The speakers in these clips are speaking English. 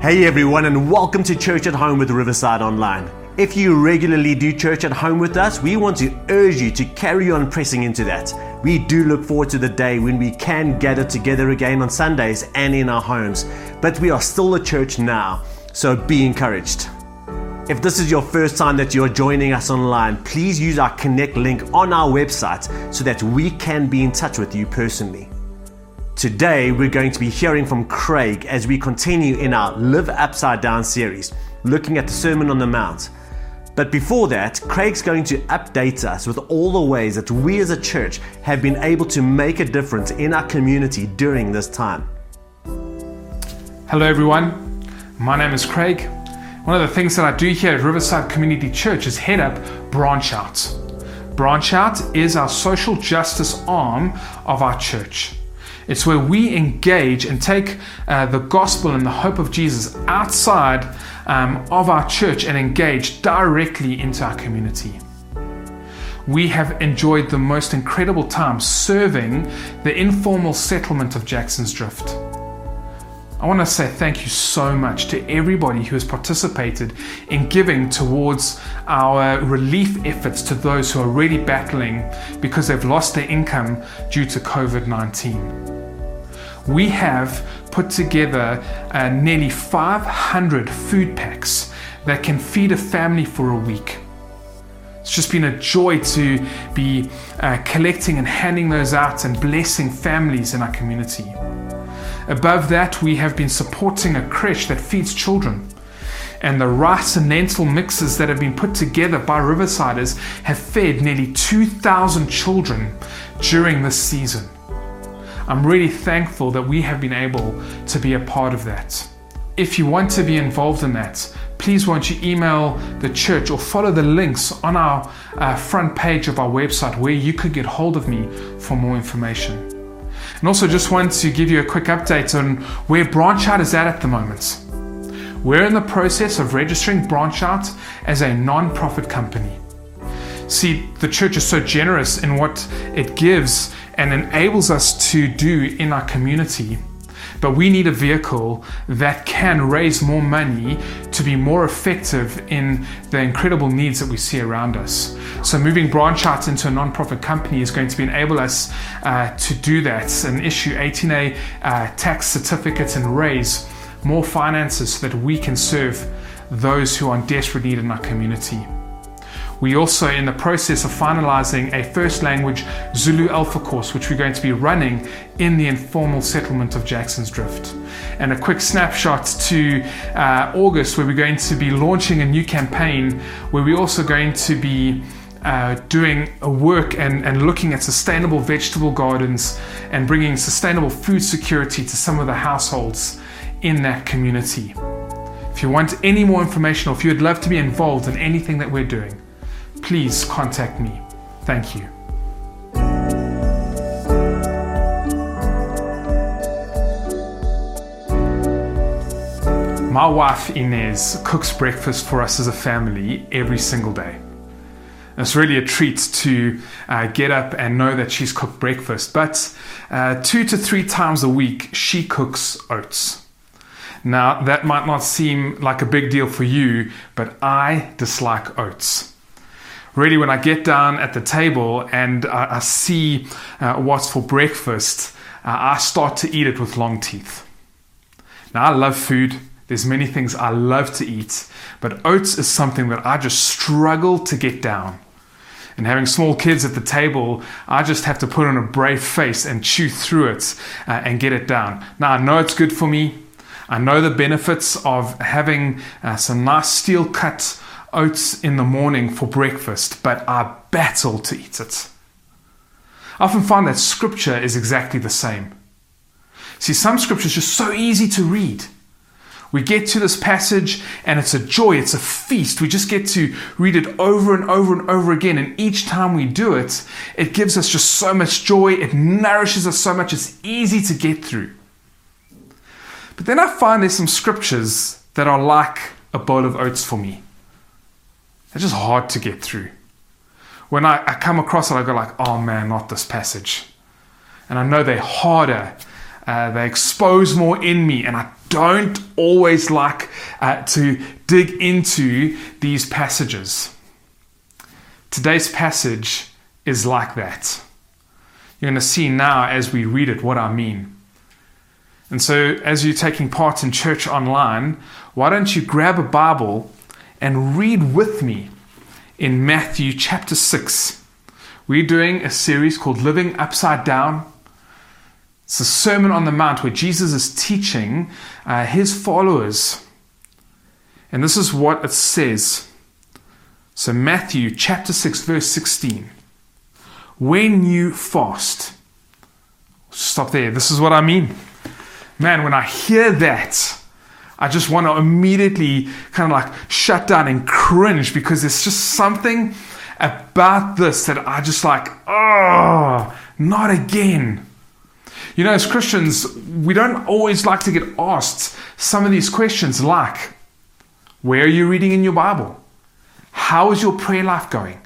Hey everyone, and welcome to Church at Home with Riverside Online. If you regularly do church at home with us, we want to urge you to carry on pressing into that. We do look forward to the day when we can gather together again on Sundays and in our homes, but we are still a church now, so be encouraged. If this is your first time that you're joining us online, please use our Connect link on our website so that we can be in touch with you personally. Today, we're going to be hearing from Craig as we continue in our Live Upside Down series, looking at the Sermon on the Mount. But before that, Craig's going to update us with all the ways that we as a church have been able to make a difference in our community during this time. Hello, everyone. My name is Craig. One of the things that I do here at Riverside Community Church is head up Branch Out. Branch Out is our social justice arm of our church. It's where we engage and take uh, the gospel and the hope of Jesus outside um, of our church and engage directly into our community. We have enjoyed the most incredible time serving the informal settlement of Jackson's Drift. I want to say thank you so much to everybody who has participated in giving towards our relief efforts to those who are really battling because they've lost their income due to COVID 19 we have put together uh, nearly 500 food packs that can feed a family for a week. It's just been a joy to be uh, collecting and handing those out and blessing families in our community. Above that, we have been supporting a creche that feeds children. And the rice and lentil mixes that have been put together by Riversiders have fed nearly 2,000 children during this season. I'm really thankful that we have been able to be a part of that. If you want to be involved in that, please won't you email the church or follow the links on our uh, front page of our website where you could get hold of me for more information. And also, just want to give you a quick update on where Branch Out is at at the moment. We're in the process of registering Branch Out as a non profit company. See, the church is so generous in what it gives and enables us to do in our community. But we need a vehicle that can raise more money to be more effective in the incredible needs that we see around us. So, moving Branch Out into a non-profit company is going to enable us uh, to do that and issue 18A uh, tax certificates and raise more finances so that we can serve those who are in desperate need in our community. We also in the process of finalizing a first language Zulu Alpha course, which we're going to be running in the informal settlement of Jackson's Drift. And a quick snapshot to uh, August, where we're going to be launching a new campaign where we're also going to be uh, doing a work and, and looking at sustainable vegetable gardens and bringing sustainable food security to some of the households in that community. If you want any more information or if you would love to be involved in anything that we're doing, please contact me. Thank you. My wife Inez cooks breakfast for us as a family every single day. It's really a treat to uh, get up and know that she's cooked breakfast, but uh, two to three times a week she cooks oats. Now, that might not seem like a big deal for you, but I dislike oats really when I get down at the table and I, I see uh, what's for breakfast, uh, I start to eat it with long teeth. Now, I love food. There's many things I love to eat, but oats is something that I just struggle to get down. And having small kids at the table, I just have to put on a brave face and chew through it uh, and get it down. Now, I know it's good for me. I know the benefits of having uh, some nice steel cut oats in the morning for breakfast, but I battle to eat it. I often find that scripture is exactly the same. See, some scripture is just so easy to read. We get to this passage and it's a joy, it's a feast. We just get to read it over and over and over again. And each time we do it, it gives us just so much joy. It nourishes us so much. It's easy to get through. But then I find there's some scriptures that are like a bowl of oats for me. They're just hard to get through. When I, I come across it, I go like, oh man, not this passage. And I know they're harder. Uh, they expose more in me, and I don't always like uh, to dig into these passages. Today's passage is like that. You're going to see now as we read it what I mean. And so, as you're taking part in church online, why don't you grab a Bible and read with me in Matthew chapter 6. We're doing a series called Living Upside Down. It's a Sermon on the Mount where Jesus is teaching uh, his followers. And this is what it says. So, Matthew chapter 6, verse 16. When you fast, stop there. This is what I mean. Man, when I hear that, I just want to immediately kind of like shut down and cringe because there's just something about this that I just like, oh, not again. You know, as Christians, we don't always like to get asked some of these questions like, where are you reading in your Bible? How is your prayer life going?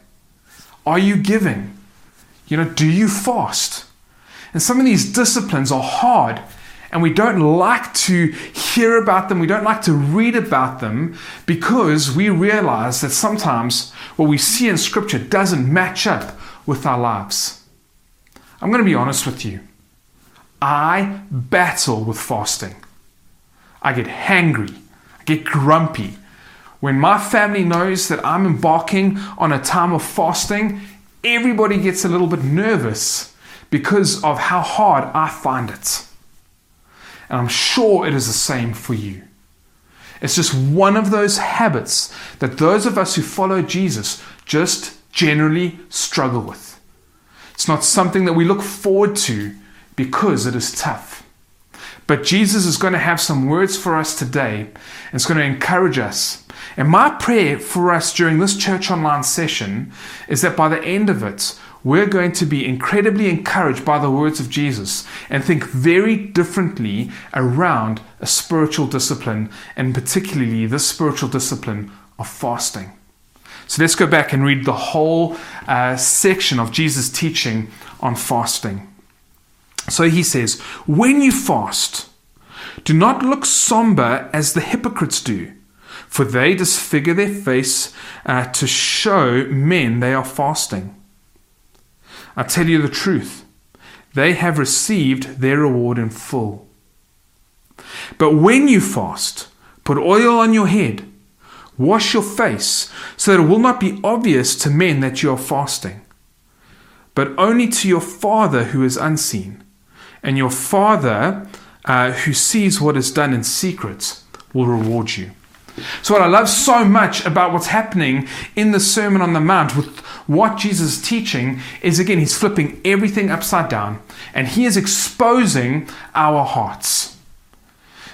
Are you giving? You know, do you fast? And some of these disciplines are hard and we don't like to hear about them, we don't like to read about them because we realize that sometimes what we see in Scripture doesn't match up with our lives. I'm going to be honest with you. I battle with fasting. I get hangry, I get grumpy. When my family knows that I'm embarking on a time of fasting, everybody gets a little bit nervous because of how hard I find it. And I'm sure it is the same for you. It's just one of those habits that those of us who follow Jesus just generally struggle with. It's not something that we look forward to because it is tough. But Jesus is going to have some words for us today and it's going to encourage us. And my prayer for us during this church online session is that by the end of it, we're going to be incredibly encouraged by the words of Jesus and think very differently around a spiritual discipline, and particularly this spiritual discipline of fasting. So let's go back and read the whole uh, section of Jesus' teaching on fasting. So he says, When you fast, do not look somber as the hypocrites do, for they disfigure their face uh, to show men they are fasting. I tell you the truth, they have received their reward in full. But when you fast, put oil on your head, wash your face, so that it will not be obvious to men that you are fasting, but only to your Father who is unseen. And your Father uh, who sees what is done in secret will reward you. So, what I love so much about what's happening in the Sermon on the Mount with what Jesus is teaching is again, he's flipping everything upside down and he is exposing our hearts.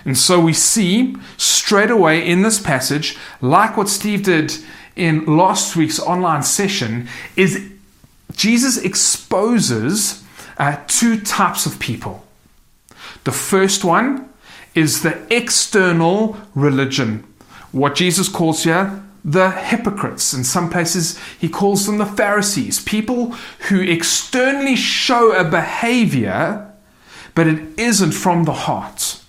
And so we see straight away in this passage, like what Steve did in last week's online session, is Jesus exposes uh, two types of people. The first one is the external religion what Jesus calls here the hypocrites. In some places, he calls them the Pharisees, people who externally show a behavior, but it isn't from the heart.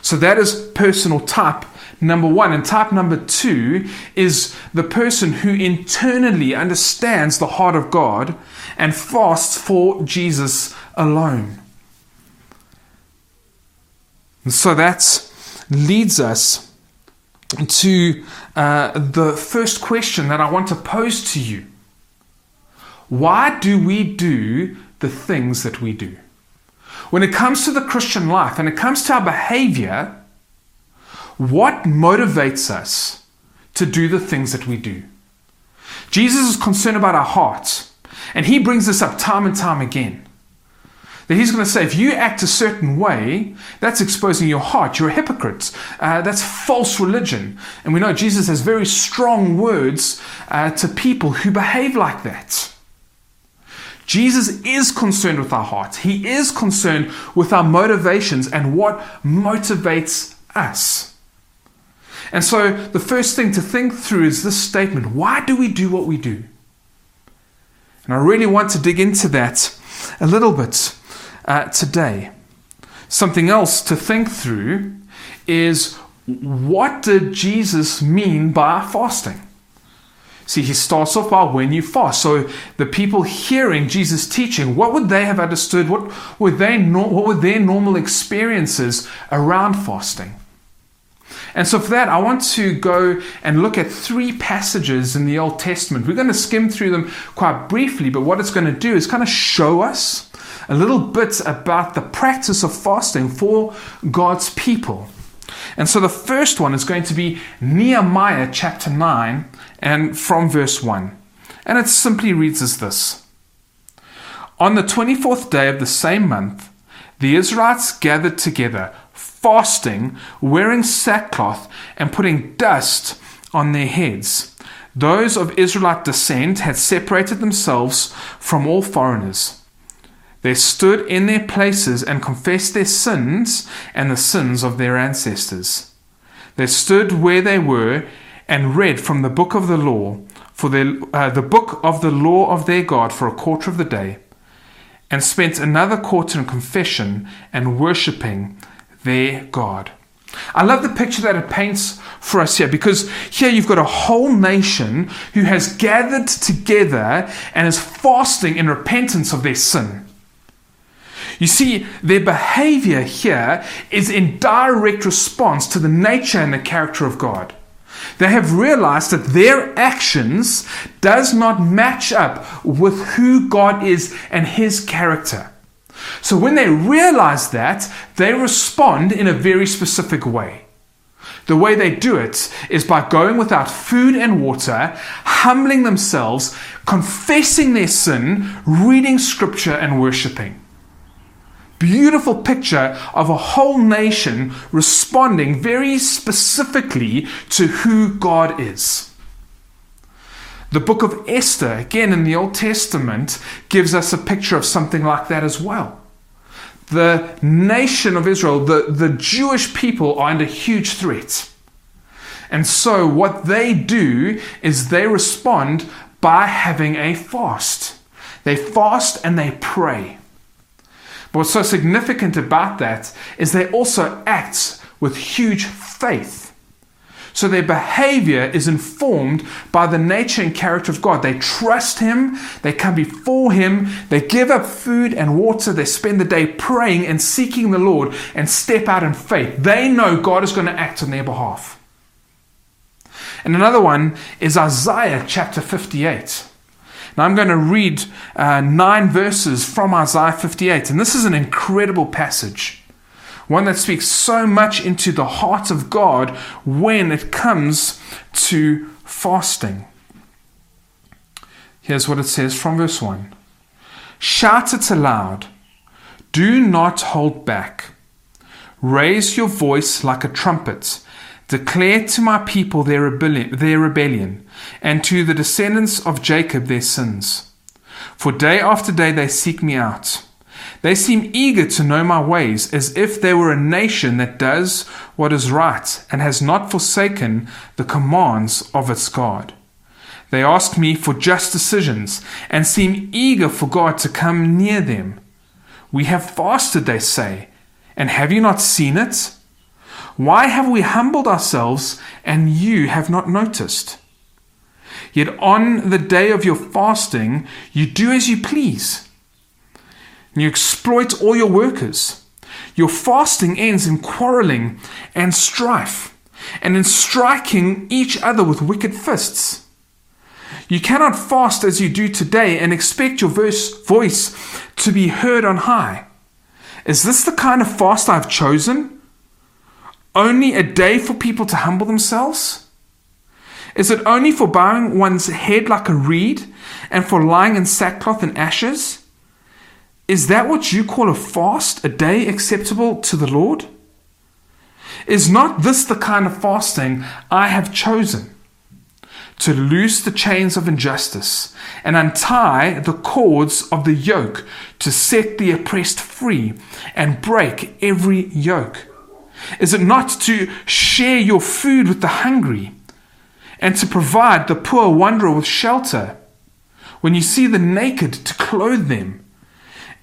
So that is personal type number one. And type number two is the person who internally understands the heart of God and fasts for Jesus alone. And so that leads us to uh, the first question that I want to pose to you Why do we do the things that we do? When it comes to the Christian life and it comes to our behavior, what motivates us to do the things that we do? Jesus is concerned about our hearts, and he brings this up time and time again. That he's going to say, if you act a certain way, that's exposing your heart. You're a hypocrite. Uh, that's false religion. And we know Jesus has very strong words uh, to people who behave like that. Jesus is concerned with our hearts. He is concerned with our motivations and what motivates us. And so the first thing to think through is this statement why do we do what we do? And I really want to dig into that a little bit uh, today. Something else to think through is what did Jesus mean by fasting? See, he starts off by when you fast. So the people hearing Jesus teaching, what would they have understood? What were they what were their normal experiences around fasting? And so for that, I want to go and look at three passages in the Old Testament. We're going to skim through them quite briefly, but what it's going to do is kind of show us a little bit about the practice of fasting for God's people. And so the first one is going to be Nehemiah chapter 9 and from verse 1. And it simply reads as this On the 24th day of the same month, the Israelites gathered together, fasting, wearing sackcloth, and putting dust on their heads. Those of Israelite descent had separated themselves from all foreigners. They stood in their places and confessed their sins and the sins of their ancestors. They stood where they were and read from the book of the law, for their, uh, the book of the law of their God for a quarter of the day, and spent another quarter in confession and worshipping their God. I love the picture that it paints for us here because here you've got a whole nation who has gathered together and is fasting in repentance of their sin. You see, their behavior here is in direct response to the nature and the character of God. They have realized that their actions does not match up with who God is and his character. So when they realize that, they respond in a very specific way. The way they do it is by going without food and water, humbling themselves, confessing their sin, reading scripture, and worshiping beautiful picture of a whole nation responding very specifically to who God is. The book of Esther, again in the Old Testament, gives us a picture of something like that as well. The nation of Israel, the, the Jewish people, are under huge threat. And so, what they do is they respond by having a fast. They fast and they pray. What's so significant about that is they also act with huge faith. So their behavior is informed by the nature and character of God. They trust Him, they come before Him, they give up food and water, they spend the day praying and seeking the Lord and step out in faith. They know God is going to act on their behalf. And another one is Isaiah chapter 58. Now I'm going to read uh, nine verses from Isaiah 58, and this is an incredible passage. One that speaks so much into the heart of God when it comes to fasting. Here's what it says from verse 1 Shout it aloud, do not hold back. Raise your voice like a trumpet Declare to my people their rebellion, their rebellion, and to the descendants of Jacob their sins. For day after day they seek me out. They seem eager to know my ways, as if they were a nation that does what is right and has not forsaken the commands of its God. They ask me for just decisions and seem eager for God to come near them. We have fasted, they say, and have you not seen it? Why have we humbled ourselves and you have not noticed? Yet on the day of your fasting, you do as you please. And You exploit all your workers. Your fasting ends in quarreling and strife, and in striking each other with wicked fists. You cannot fast as you do today and expect your verse, voice to be heard on high. Is this the kind of fast I've chosen? only a day for people to humble themselves? Is it only for bowing one's head like a reed and for lying in sackcloth and ashes? Is that what you call a fast, a day acceptable to the Lord? Is not this the kind of fasting I have chosen? To loose the chains of injustice and untie the cords of the yoke, to set the oppressed free and break every yoke. Is it not to share your food with the hungry and to provide the poor wanderer with shelter? When you see the naked, to clothe them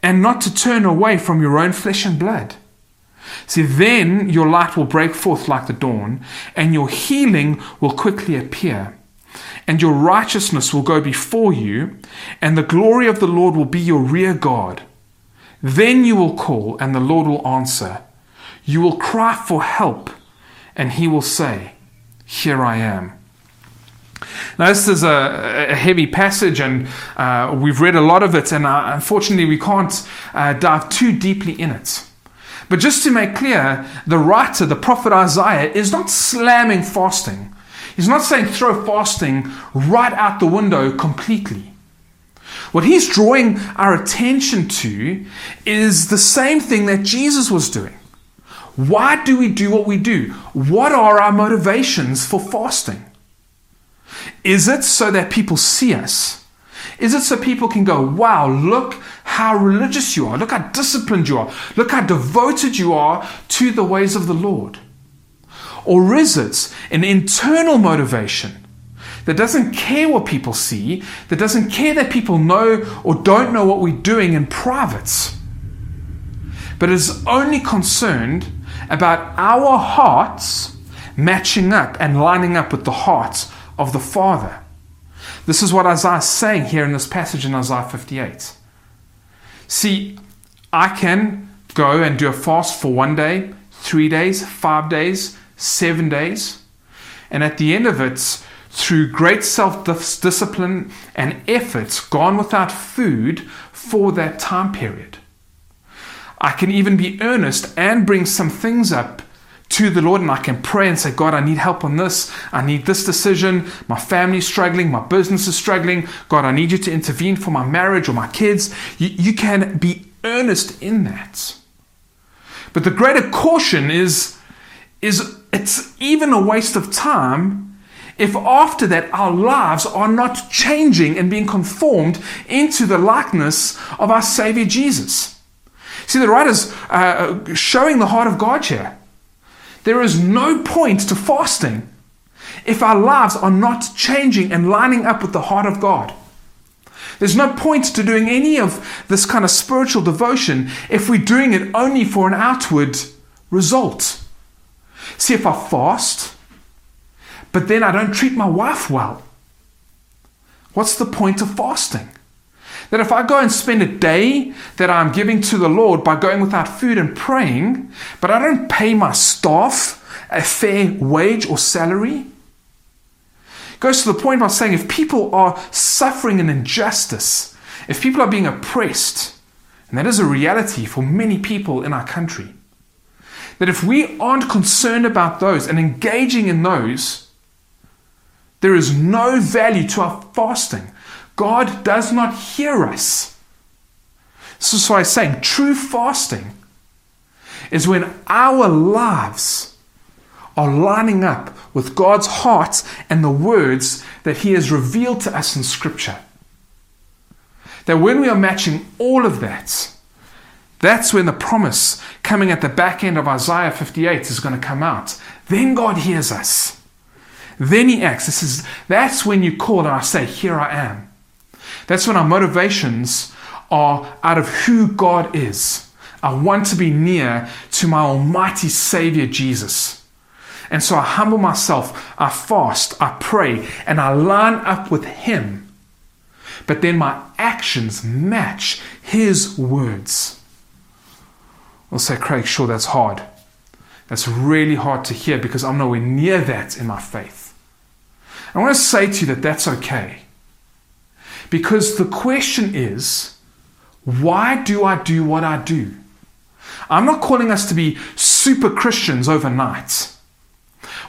and not to turn away from your own flesh and blood? See, then your light will break forth like the dawn, and your healing will quickly appear. And your righteousness will go before you, and the glory of the Lord will be your rear guard. Then you will call, and the Lord will answer. You will cry for help, and he will say, Here I am. Now, this is a, a heavy passage, and uh, we've read a lot of it, and uh, unfortunately, we can't uh, dive too deeply in it. But just to make clear, the writer, the prophet Isaiah, is not slamming fasting. He's not saying throw fasting right out the window completely. What he's drawing our attention to is the same thing that Jesus was doing. Why do we do what we do? What are our motivations for fasting? Is it so that people see us? Is it so people can go, wow, look how religious you are, look how disciplined you are, look how devoted you are to the ways of the Lord? Or is it an internal motivation that doesn't care what people see, that doesn't care that people know or don't know what we're doing in private, but is only concerned about our hearts matching up and lining up with the hearts of the Father? This is what Isaiah is saying here in this passage in Isaiah 58. See, I can go and do a fast for one day, three days, five days, seven days, and at the end of it, through great self discipline and efforts, gone without food for that time period. I can even be earnest and bring some things up to the Lord and I can pray and say, God, I need help on this. I need this decision. My family's struggling. My business is struggling. God, I need you to intervene for my marriage or my kids. You, you can be earnest in that. But the greater caution is, is it's even a waste of time if after that our lives are not changing and being conformed into the likeness of our Savior Jesus. See, the writer's uh, showing the heart of God here. There is no point to fasting if our lives are not changing and lining up with the heart of God. There's no point to doing any of this kind of spiritual devotion if we're doing it only for an outward result. See, if I fast, but then I don't treat my wife well, what's the point of fasting? That if I go and spend a day that I'm giving to the Lord by going without food and praying, but I don't pay my staff a fair wage or salary, goes to the point by saying if people are suffering an injustice, if people are being oppressed, and that is a reality for many people in our country, that if we aren't concerned about those and engaging in those, there is no value to our fasting. God does not hear us. This is why I'm saying true fasting is when our lives are lining up with God's heart and the words that He has revealed to us in Scripture. That when we are matching all of that, that's when the promise coming at the back end of Isaiah 58 is going to come out. Then God hears us. Then He acts. This is, that's when you call and I say, Here I am. That's when our motivations are out of who God is. I want to be near to my Almighty Savior Jesus. And so I humble myself, I fast, I pray, and I line up with Him. But then my actions match His words. I'll say, Craig, sure, that's hard. That's really hard to hear because I'm nowhere near that in my faith. I want to say to you that that's okay. Because the question is, why do I do what I do? I'm not calling us to be super Christians overnight.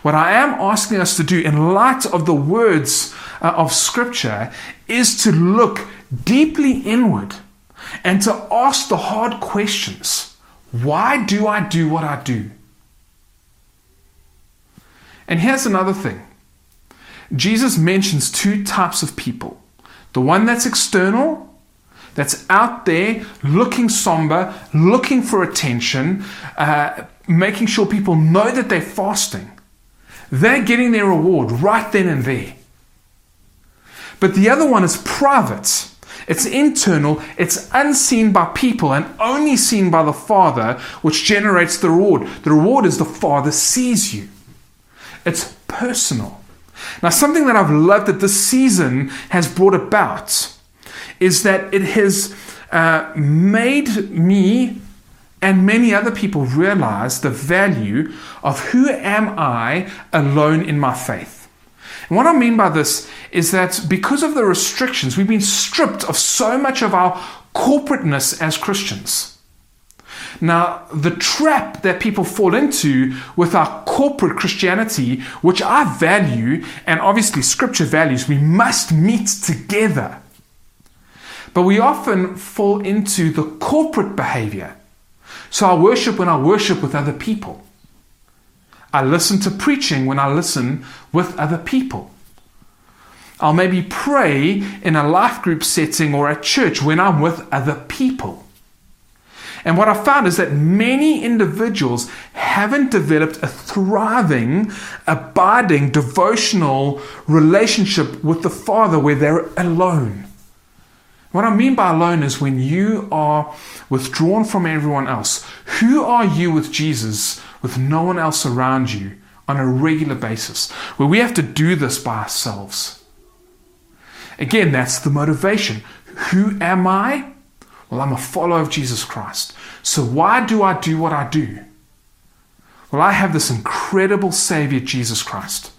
What I am asking us to do, in light of the words uh, of Scripture, is to look deeply inward and to ask the hard questions. Why do I do what I do? And here's another thing Jesus mentions two types of people the one that's external, that's out there looking somber, looking for attention, uh, making sure people know that they're fasting. They're getting their reward right then and there. But the other one is private. It's internal, it's unseen by people and only seen by the Father, which generates the reward. The reward is the Father sees you. It's personal. Now, something that I've loved that this season has brought about is that it has uh, made me and many other people realize the value of who am I alone in my faith. And what I mean by this is that because of the restrictions, we've been stripped of so much of our corporateness as Christians. Now, the trap that people fall into with our corporate Christianity, which I value, and obviously scripture values, we must meet together. But we often fall into the corporate behavior. So I worship when I worship with other people. I listen to preaching when I listen with other people. I'll maybe pray in a life group setting or at church when I'm with other people. And what I found is that many individuals haven't developed a thriving, abiding, devotional relationship with the Father where they're alone. What I mean by alone is when you are withdrawn from everyone else. Who are you with Jesus with no one else around you on a regular basis? Where we have to do this by ourselves. Again, that's the motivation. Who am I? Well, I'm a follower of Jesus Christ. So why do I do what I do? Well, I have this incredible Savior, Jesus Christ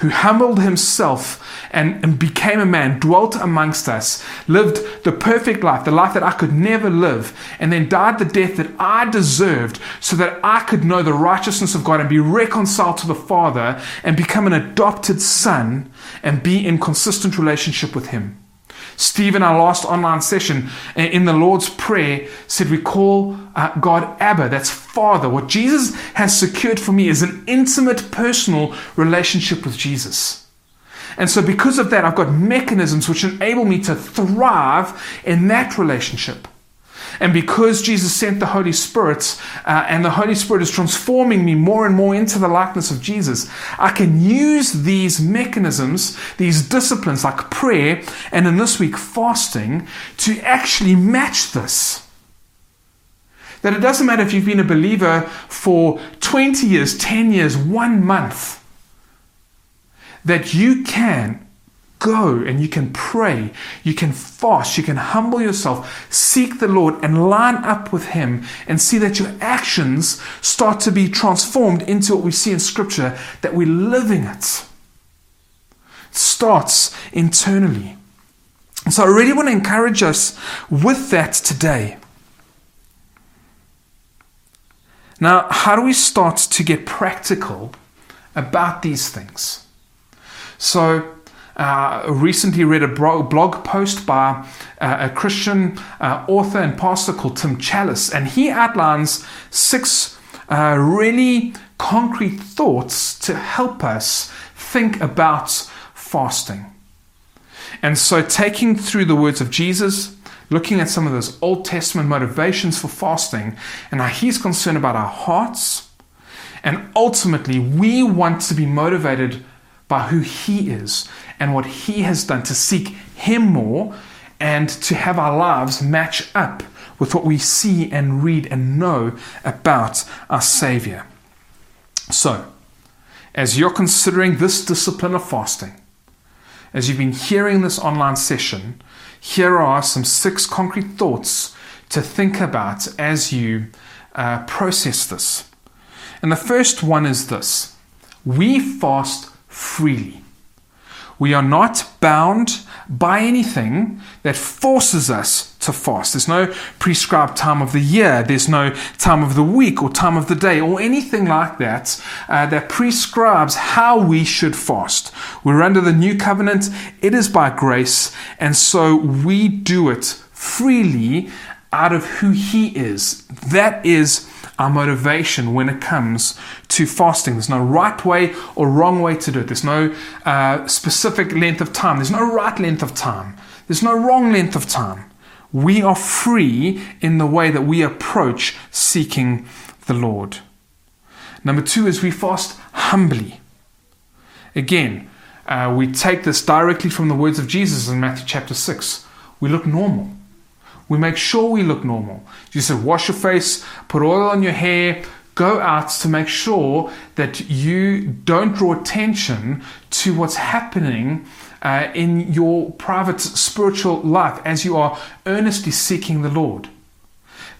who humbled himself and, and, became a man, dwelt amongst us, lived the perfect life, the life that I could never live, and then died the death that I deserved so that I could know the righteousness of God and be reconciled to the Father and become an adopted son and be in consistent relationship with Him. Steve, in our last online session uh, in the Lord's Prayer, said we call uh, God Abba, that's Father. What Jesus has secured for me is an intimate, personal relationship with Jesus. And so, because of that, I've got mechanisms which enable me to thrive in that relationship. And because Jesus sent the Holy Spirit, uh, and the Holy Spirit is transforming me more and more into the likeness of Jesus, I can use these mechanisms, these disciplines like prayer, and in this week, fasting, to actually match this. That it doesn't matter if you've been a believer for 20 years, 10 years, one month, that you can go and you can pray, you can fast, you can humble yourself, seek the Lord, and line up with Him and see that your actions start to be transformed into what we see in Scripture, that we're living it. It starts internally. so I really want to encourage us with that today. Now, how do we start to get practical about these things? So, uh, recently read a blog post by uh, a Christian uh, author and pastor called Tim Challies, and he outlines six uh, really concrete thoughts to help us think about fasting. And so, taking through the words of Jesus, looking at some of those Old Testament motivations for fasting, and how he's concerned about our hearts. And ultimately, we want to be motivated by who He is and what He has done to seek Him more and to have our lives match up with what we see and read and know about our Savior. So, as you're considering this discipline of fasting, as you've been hearing this online session, here are some six concrete thoughts to think about as you uh, process this. And the first one is this we fast freely. We are not bound by anything that forces us to fast. There's no prescribed time of the year, there's no time of the week or time of the day or anything like that uh, that prescribes how we should fast. We're under the new covenant, it is by grace, and so we do it freely out of who He is. That is our motivation when it comes to fasting. There's no right way or wrong way to do it. There's no uh, specific length of time. There's no right length of time. There's no wrong length of time. We are free in the way that we approach seeking the Lord. Number two is we fast humbly. Again, uh, we take this directly from the words of Jesus in Matthew chapter 6. we look normal. We make sure we look normal. You said, wash your face, put oil on your hair, go out to make sure that you don't draw attention to what's happening uh, in your private spiritual life as you are earnestly seeking the Lord.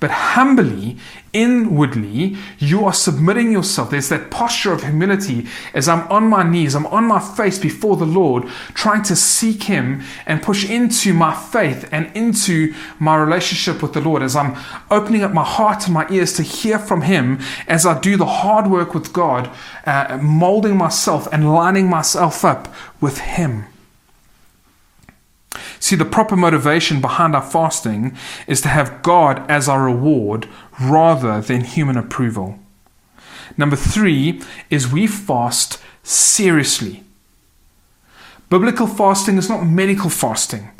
But humbly, inwardly, you are submitting yourself. There's that posture of humility as I'm on my knees, I'm on my face before the Lord, trying to seek Him and push into my faith and into my relationship with the Lord, as I'm opening up my heart and my ears to hear from Him, as I do the hard work with God, uh, molding myself and lining myself up with Him. See, the proper motivation behind our fasting is to have God as our reward rather than human approval. Number three is we fast seriously. Biblical fasting is not medical fasting.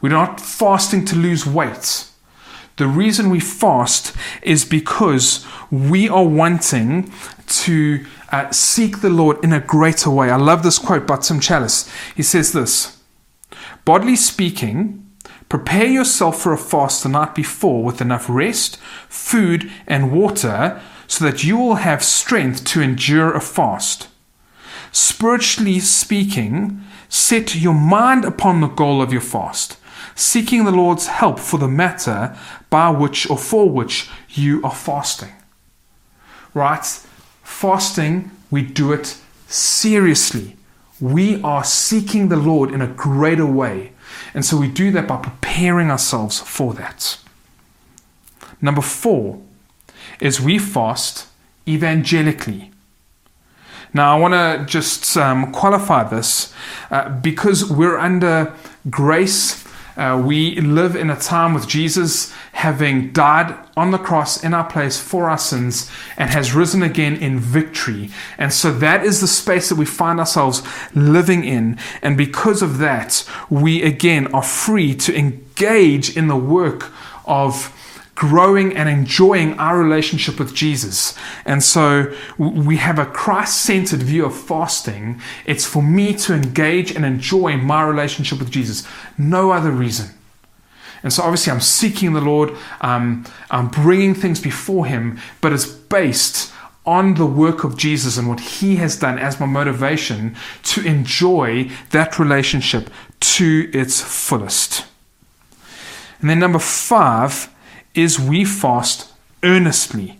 We're not fasting to lose weight. The reason we fast is because we are wanting to uh, seek the Lord in a greater way. I love this quote by Tim Challies. He says this Bodily speaking, prepare yourself for a fast the night before with enough rest, food, and water so that you will have strength to endure a fast. Spiritually speaking, set your mind upon the goal of your fast, seeking the Lord's help for the matter by which or for which you are fasting. Right? Fasting, we do it seriously we are seeking the Lord in a greater way. And so we do that by preparing ourselves for that. Number four is we fast evangelically. Now, I want to just um, qualify this uh, because we're under grace uh, we live in a time with Jesus having died on the cross in our place for our sins and has risen again in victory. And so that is the space that we find ourselves living in. And because of that, we again are free to engage in the work of growing and enjoying our relationship with Jesus. And so we have a Christ centered view of fasting. It's for me to engage and enjoy my relationship with Jesus. No other reason. And so obviously I'm seeking the Lord, um, I'm bringing things before Him, but it's based on the work of Jesus and what He has done as my motivation to enjoy that relationship to its fullest. And then number five is we fast earnestly.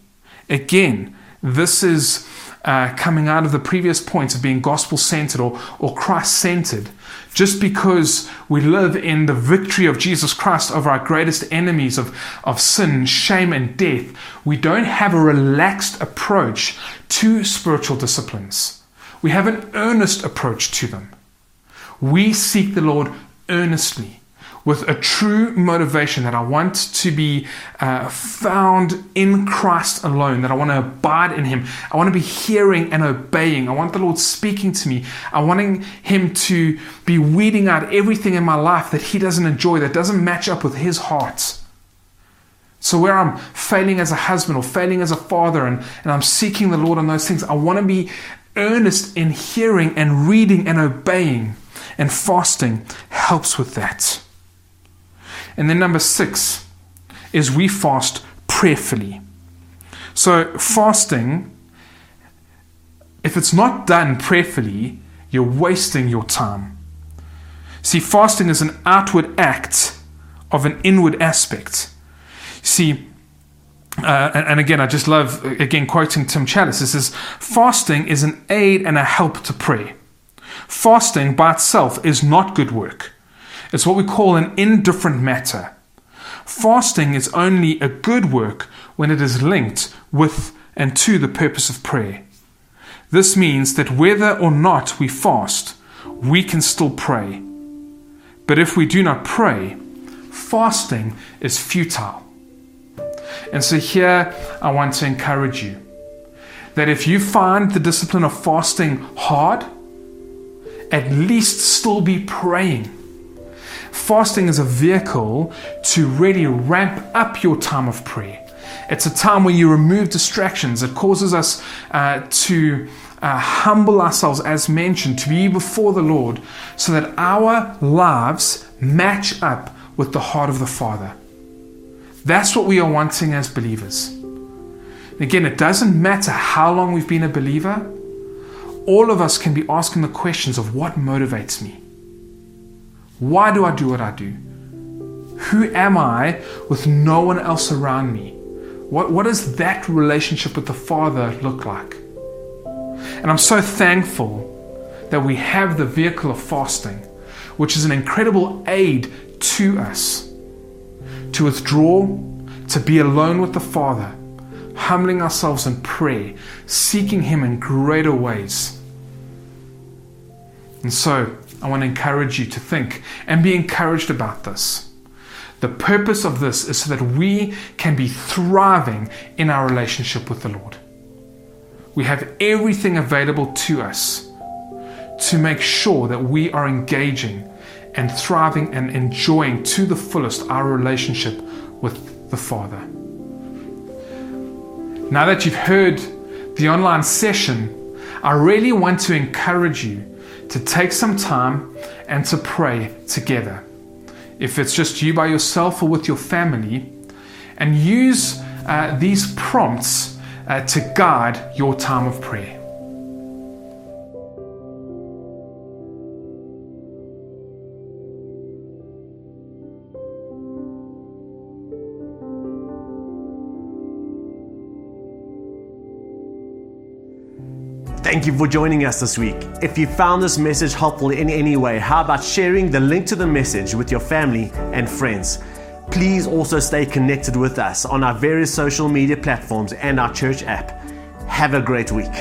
Again, this is uh, coming out of the previous points of being gospel centered or, or Christ centered. Just because we live in the victory of Jesus Christ over our greatest enemies of, of sin, shame, and death, we don't have a relaxed approach to spiritual disciplines. We have an earnest approach to them. We seek the Lord earnestly with a true motivation that I want to be uh, found in Christ alone, that I want to abide in Him. I want to be hearing and obeying. I want the Lord speaking to me. I want Him to be weeding out everything in my life that He doesn't enjoy, that doesn't match up with His heart. So, where I'm failing as a husband or failing as a father and, and I'm seeking the Lord on those things, I want to be earnest in hearing and reading and obeying. And fasting helps with that. And then number six is we fast prayerfully. So, fasting, if it's not done prayerfully, you're wasting your time. See, fasting is an outward act of an inward aspect. See, uh, and, again, I just love, again, quoting Tim Challies, this says, fasting is an aid and a help to pray. Fasting by itself is not good work. It's what we call an indifferent matter. Fasting is only a good work when it is linked with and to the purpose of prayer. This means that whether or not we fast, we can still pray. But if we do not pray, fasting is futile. And so here I want to encourage you that if you find the discipline of fasting hard, at least still be praying Fasting is a vehicle to really ramp up your time of prayer. It's a time where you remove distractions. It causes us uh, to uh, humble ourselves, as mentioned, to be before the Lord so that our lives match up with the heart of the Father. That's what we are wanting as believers. Again, it doesn't matter how long we've been a believer, all of us can be asking the questions of what motivates me? Why do I do what I do? Who am I with no one else around me? What, what does that relationship with the Father look like? And I'm so thankful that we have the vehicle of fasting, which is an incredible aid to us to withdraw, to be alone with the Father, humbling ourselves in prayer, seeking Him in greater ways. And so, I want to encourage you to think and be encouraged about this. The purpose of this is so that we can be thriving in our relationship with the Lord. We have everything available to us to make sure that we are engaging and thriving and enjoying to the fullest our relationship with the Father. Now that you've heard the online session, I really want to encourage you to take some time and to pray together. If it's just you by yourself or with your family, and use uh, these prompts uh, to guide your time of prayer. Thank you for joining us this week. If you found this message helpful in any way, how about sharing the link to the message with your family and friends? Please also stay connected with us on our various social media platforms and our church app. Have a great week.